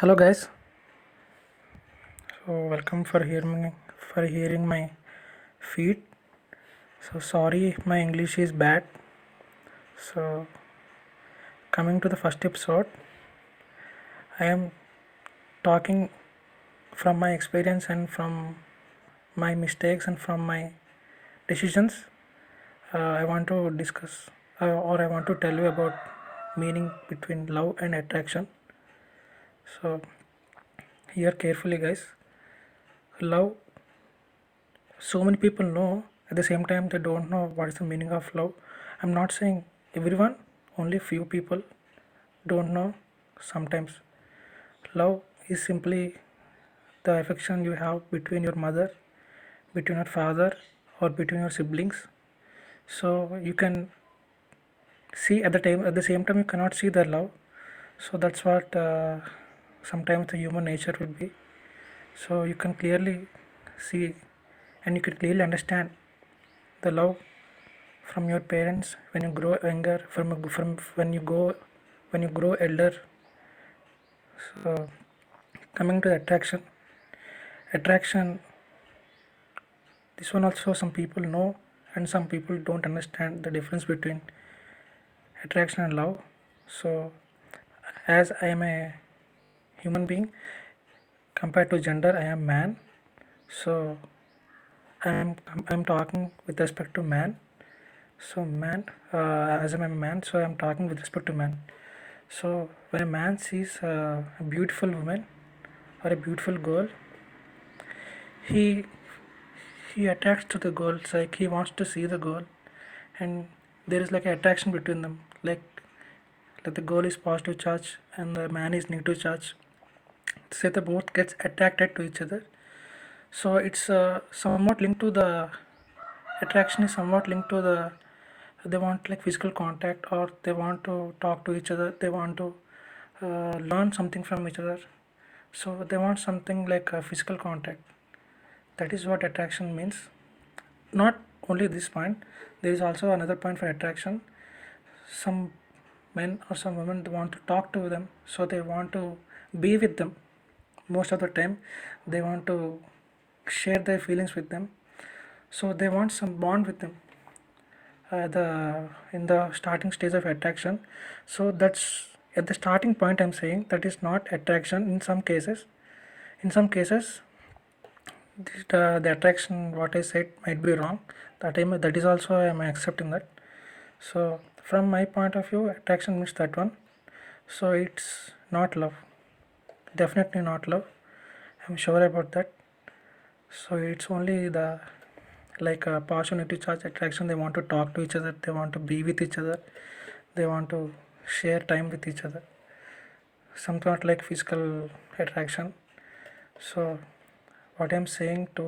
hello guys. So welcome for hearing for hearing my feed. So sorry if my english is bad. So coming to the first episode i am talking from my experience and from my mistakes and from my decisions. Uh, i want to discuss uh, or i want to tell you about meaning between love and attraction so hear carefully guys. Love so many people know at the same time they don't know what is the meaning of love. I'm not saying everyone only few people don't know sometimes. Love is simply the affection you have between your mother between your father or between your siblings. So you can see at the time at the same time you cannot see their love. So that's what uh, sometimes the human nature will be. So you can clearly see and you can clearly understand the love from your parents when you grow younger from from when you go when you grow elder. So coming to attraction attraction this one also some people know and some people don't understand the difference between attraction and love. So as i am a human being compared to gender i am man. So i am i'm talking with respect to man. So man uh, as i'm a man so i'm talking with respect to man. So when a man sees a beautiful woman or a beautiful girl he he attracts to the girl like he wants to see the girl and there is like an attraction between them like like the girl is positive charge and the man is negative charge say they both gets attracted to each other. So it's uh, somewhat linked to the attraction is somewhat linked to the they want like physical contact or they want to talk to each other. They want to uh, learn something from each other. So they want something like a physical contact. That is what attraction means. Not only this point there is also another point for attraction. Some men or some women want to talk to them so they want to be with them most of the time they want to share their feelings with them. So they want some bond with them uh, the in the starting stage of attraction. So that's at the starting point i'm saying that is not attraction in some cases. In some cases this, uh, the attraction what i said might be wrong. That i that is also i am accepting that. So from my point of view attraction means that one. So it's not love definitely not love. I'm sure about that. So it's only the like uh, a passionate charge attraction. They want to talk to each other. They want to be with each other. They want to share time with each other. Something like physical attraction. So what i'm saying to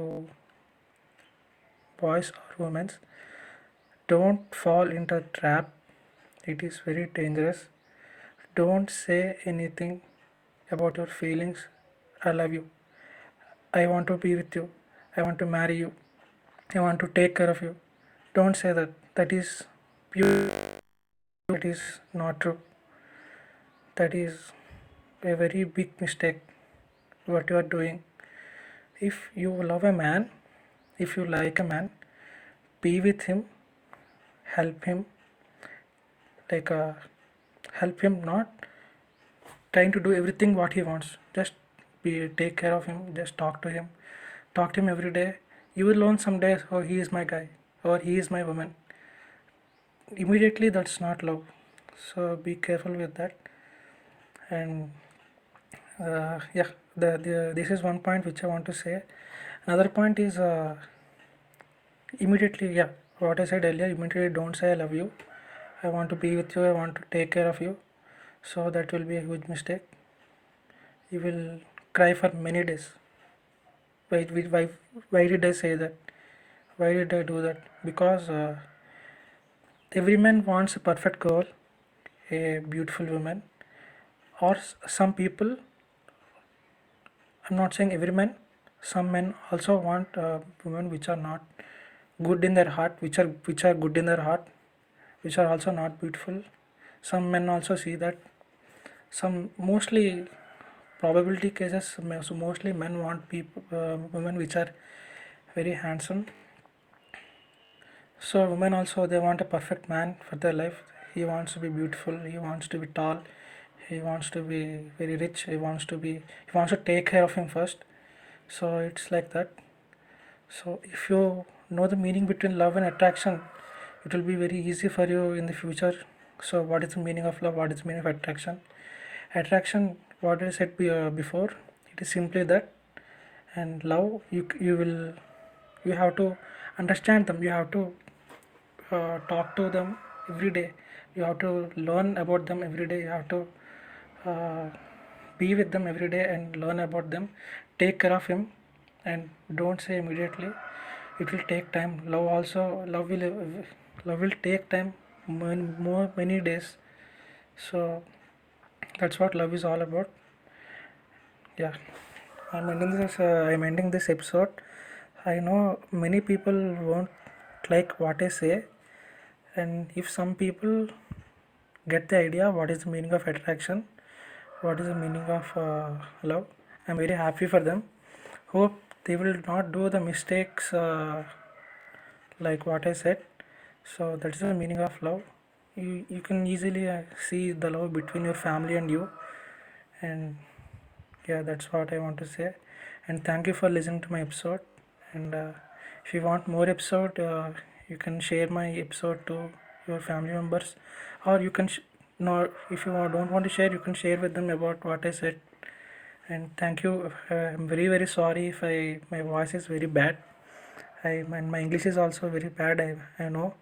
boys or women don't fall into trap. It is very dangerous. Don't say anything about your feelings. I love you. I want to be with you. I want to marry you. I want to take care of you. Don't say that. That is pure. That is not true. That is a very big mistake what you are doing. If you love a man if you like a man be with him. Help him. Like uh, help him not trying to do everything what he wants. Just be take care of him. Just talk to him. Talk to him every day. You will learn some days oh he is my guy or he is my woman. Immediately that's not love. So be careful with that. And uh, yeah the, the this is one point which i want to say. Another point is uh, immediately yeah what i said earlier immediately don't say i love you. I want to be with you. I want to take care of you so that will be a huge mistake. You will cry for many days. Why why why, did i say that? Why did i do that? Because uh, every man wants a perfect girl a beautiful woman or some people i'm not saying every man some men also want uh, women which are not good in their heart which are which are good in their heart which are also not beautiful. Some men also see that some mostly probability cases so mostly men want people uh, women which are very handsome. So women also they want a perfect man for their life. He wants to be beautiful he wants to be tall he wants to be very rich he wants to be he wants to take care of him first. So it's like that. So if you know the meaning between love and attraction it will be very easy for you in the future. So what is the meaning of love? What is the meaning of attraction attraction what i said uh, before it is simply that and love you you will you have to understand them you have to uh, talk to them every day you have to learn about them every day you have to uh, be with them every day and learn about them take care of him and don't say immediately it will take time love also love will love will take time more many days so that's what love is all about. Yeah. I'm ending this uh, i'm ending this episode. I know many people won't like what i say and if some people get the idea what is the meaning of attraction what is the meaning of uh, love i'm very happy for them. Hope they will not do the mistakes uh, like what i said. So that is the meaning of love you you can easily uh, see the love between your family and you. And yeah that's what i want to say. And thank you for listening to my episode. And uh, if you want more episode uh, you can share my episode to your family members. Or you can sh- no if you don't want to share you can share with them about what i said. And thank you. Uh, i'm very very sorry if i my voice is very bad. I and my english is also very bad i, I know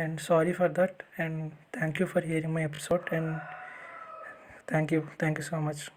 and sorry for that and thank you for hearing my episode and thank you thank you so much